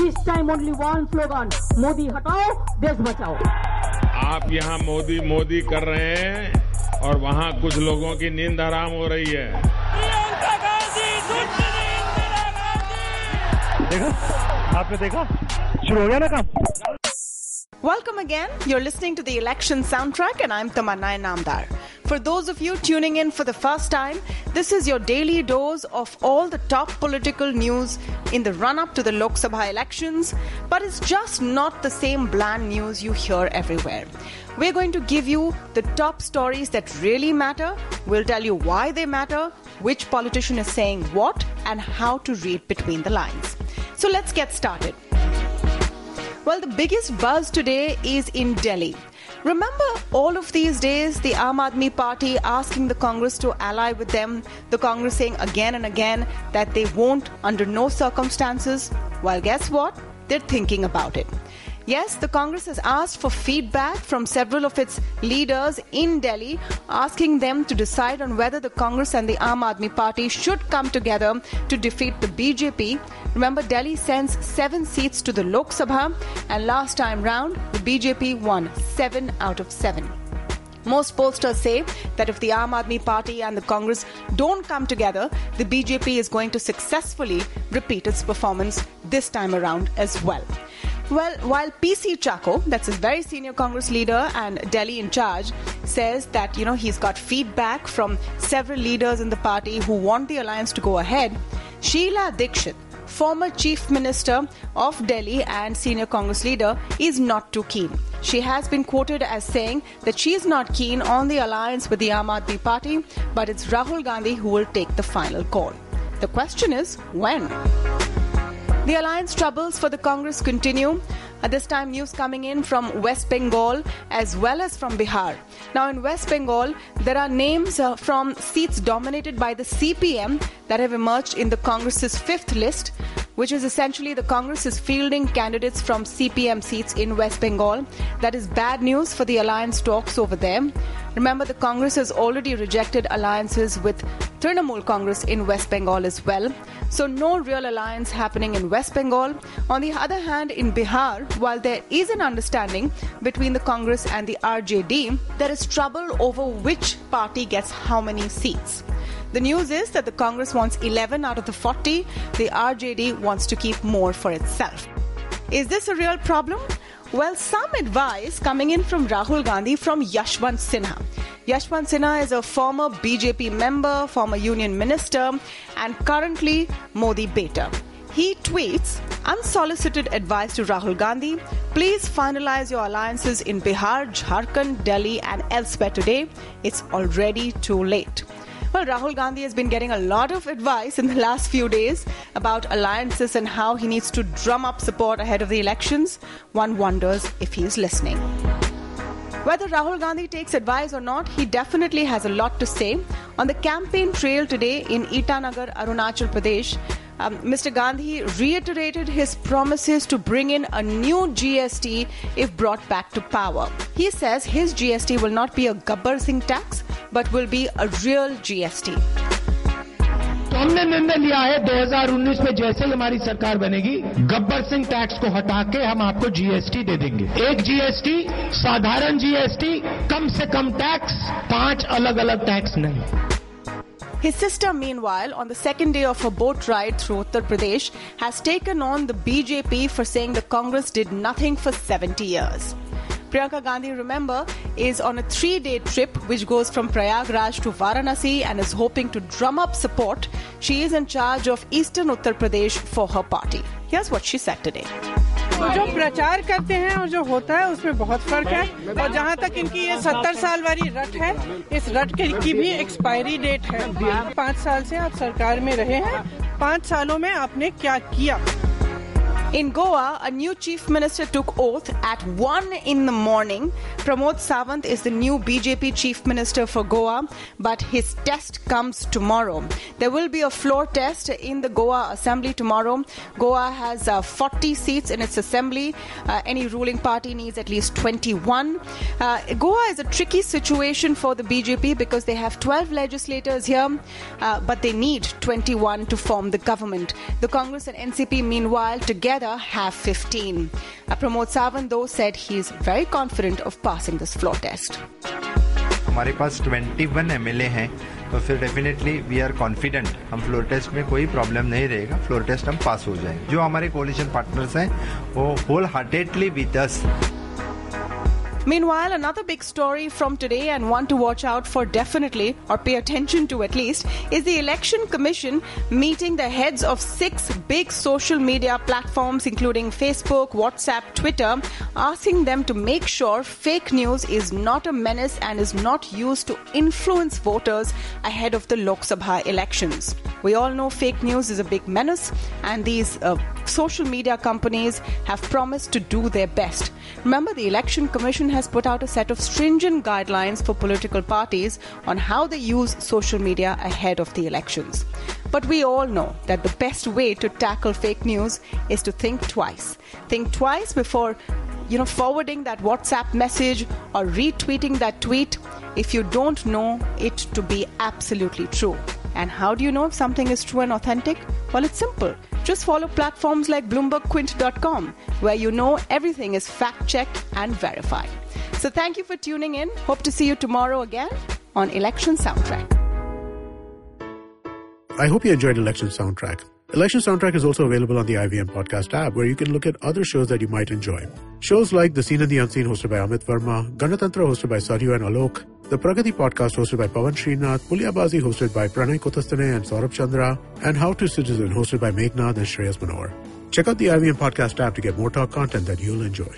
This time only one slogan Modi हटाओ देश बचाओ. आप यहाँ मोदी मोदी कर रहे हैं और वहाँ कुछ लोगों की नींद आराम हो रही है। देखा आपने देखा शुरू हो गया ना काम। Welcome again you're listening to the election soundtrack and I am Tamanna Namdar For those of you tuning in for the first time, this is your daily dose of all the top political news in the run up to the Lok Sabha elections, but it's just not the same bland news you hear everywhere. We're going to give you the top stories that really matter. We'll tell you why they matter, which politician is saying what, and how to read between the lines. So let's get started. Well, the biggest buzz today is in Delhi. Remember all of these days, the Aam Aadmi Party asking the Congress to ally with them, the Congress saying again and again that they won't under no circumstances? Well, guess what? They're thinking about it. Yes, the Congress has asked for feedback from several of its leaders in Delhi, asking them to decide on whether the Congress and the Aam Aadmi Party should come together to defeat the BJP. Remember, Delhi sends seven seats to the Lok Sabha, and last time round, the BJP won seven out of seven. Most pollsters say that if the Aam Aadmi Party and the Congress don't come together, the BJP is going to successfully repeat its performance this time around as well. Well, while PC Chacko, that's his very senior Congress leader and Delhi in charge, says that, you know, he's got feedback from several leaders in the party who want the alliance to go ahead, Sheila Dikshit, former chief minister of Delhi and senior Congress leader, is not too keen. She has been quoted as saying that she is not keen on the alliance with the Aam Aadmi Party, but it's Rahul Gandhi who will take the final call. The question is when? The alliance troubles for the Congress continue. At this time, news coming in from West Bengal as well as from Bihar. Now, in West Bengal, there are names uh, from seats dominated by the CPM that have emerged in the Congress's fifth list, which is essentially the Congress is fielding candidates from CPM seats in West Bengal. That is bad news for the alliance talks over there. Remember, the Congress has already rejected alliances with Trinamool Congress in West Bengal as well. So, no real alliance happening in West Bengal. On the other hand, in Bihar, while there is an understanding between the Congress and the RJD, there is trouble over which party gets how many seats. The news is that the Congress wants 11 out of the 40, the RJD wants to keep more for itself. Is this a real problem? Well, some advice coming in from Rahul Gandhi from Yashwant Sinha. Yashwant Sinha is a former BJP member, former union minister, and currently Modi beta. He tweets unsolicited advice to Rahul Gandhi please finalize your alliances in Bihar, Jharkhand, Delhi, and elsewhere today. It's already too late. Well, Rahul Gandhi has been getting a lot of advice in the last few days about alliances and how he needs to drum up support ahead of the elections. One wonders if he is listening. Whether Rahul Gandhi takes advice or not, he definitely has a lot to say. On the campaign trail today in Itanagar, Arunachal Pradesh, um, Mr. Gandhi reiterated his promises to bring in a new GST if brought back to power. He says his GST will not be a Gabbar Singh tax, but will be a real GST. तो हमने निर्णय लिया है 2019 में जैसे ही हमारी सरकार बनेगी गब्बर सिंह टैक्स को हटा के हम आपको जीएसटी दे देंगे एक जीएसटी साधारण जीएसटी कम से कम टैक्स पाँच अलग अलग टैक्स नहीं His sister, meanwhile, on the second day of her boat ride through Uttar Pradesh, has taken on the BJP for saying the Congress did nothing for 70 years. Priyanka Gandhi, remember, is on a three day trip which goes from Prayagraj to Varanasi and is hoping to drum up support. She is in charge of Eastern Uttar Pradesh for her party. Here's what she said today. तो जो प्रचार करते हैं और जो होता है उसमें बहुत फ़र्क है और जहाँ तक इनकी ये सत्तर साल वाली रट है इस रट के की भी एक्सपायरी डेट है पाँच साल से आप सरकार में रहे हैं पाँच सालों में आपने क्या किया In Goa, a new chief minister took oath at 1 in the morning. Pramod Sawant is the new BJP chief minister for Goa, but his test comes tomorrow. There will be a floor test in the Goa assembly tomorrow. Goa has uh, 40 seats in its assembly. Uh, any ruling party needs at least 21. Uh, Goa is a tricky situation for the BJP because they have 12 legislators here, uh, but they need 21 to form the government. The Congress and NCP, meanwhile, together other have 15. Uh, Pramod Sawant, though, said he is very confident of passing this floor test. हमारे पास 21 MLA हैं तो फिर definitely we are confident हम floor test में कोई problem नहीं रहेगा floor test हम पास हो जाएँगे जो हमारे कोलिशन पार्टनर्स हैं वो wholeheartedly with us Meanwhile, another big story from today and one to watch out for definitely, or pay attention to at least, is the Election Commission meeting the heads of six big social media platforms, including Facebook, WhatsApp, Twitter, asking them to make sure fake news is not a menace and is not used to influence voters ahead of the Lok Sabha elections. We all know fake news is a big menace, and these uh, social media companies have promised to do their best. Remember, the Election Commission has put out a set of stringent guidelines for political parties on how they use social media ahead of the elections. But we all know that the best way to tackle fake news is to think twice. Think twice before you know forwarding that WhatsApp message or retweeting that tweet if you don't know it to be absolutely true. And how do you know if something is true and authentic? Well, it's simple. Just follow platforms like BloombergQuint.com, where you know everything is fact checked and verified. So thank you for tuning in. Hope to see you tomorrow again on Election Soundtrack. I hope you enjoyed Election Soundtrack. Election Soundtrack is also available on the IVM Podcast app, where you can look at other shows that you might enjoy. Shows like The Scene and the Unseen, hosted by Amit Varma, Ganatantra, hosted by Saryu and Alok, the Pragati Podcast, hosted by Pavan Srinath, Puliyabaazi, hosted by Pranay Kotasthane and Saurabh Chandra, and How to Citizen, hosted by Meghnad and Shreyas Manohar. Check out the IVM Podcast app to get more talk content that you'll enjoy.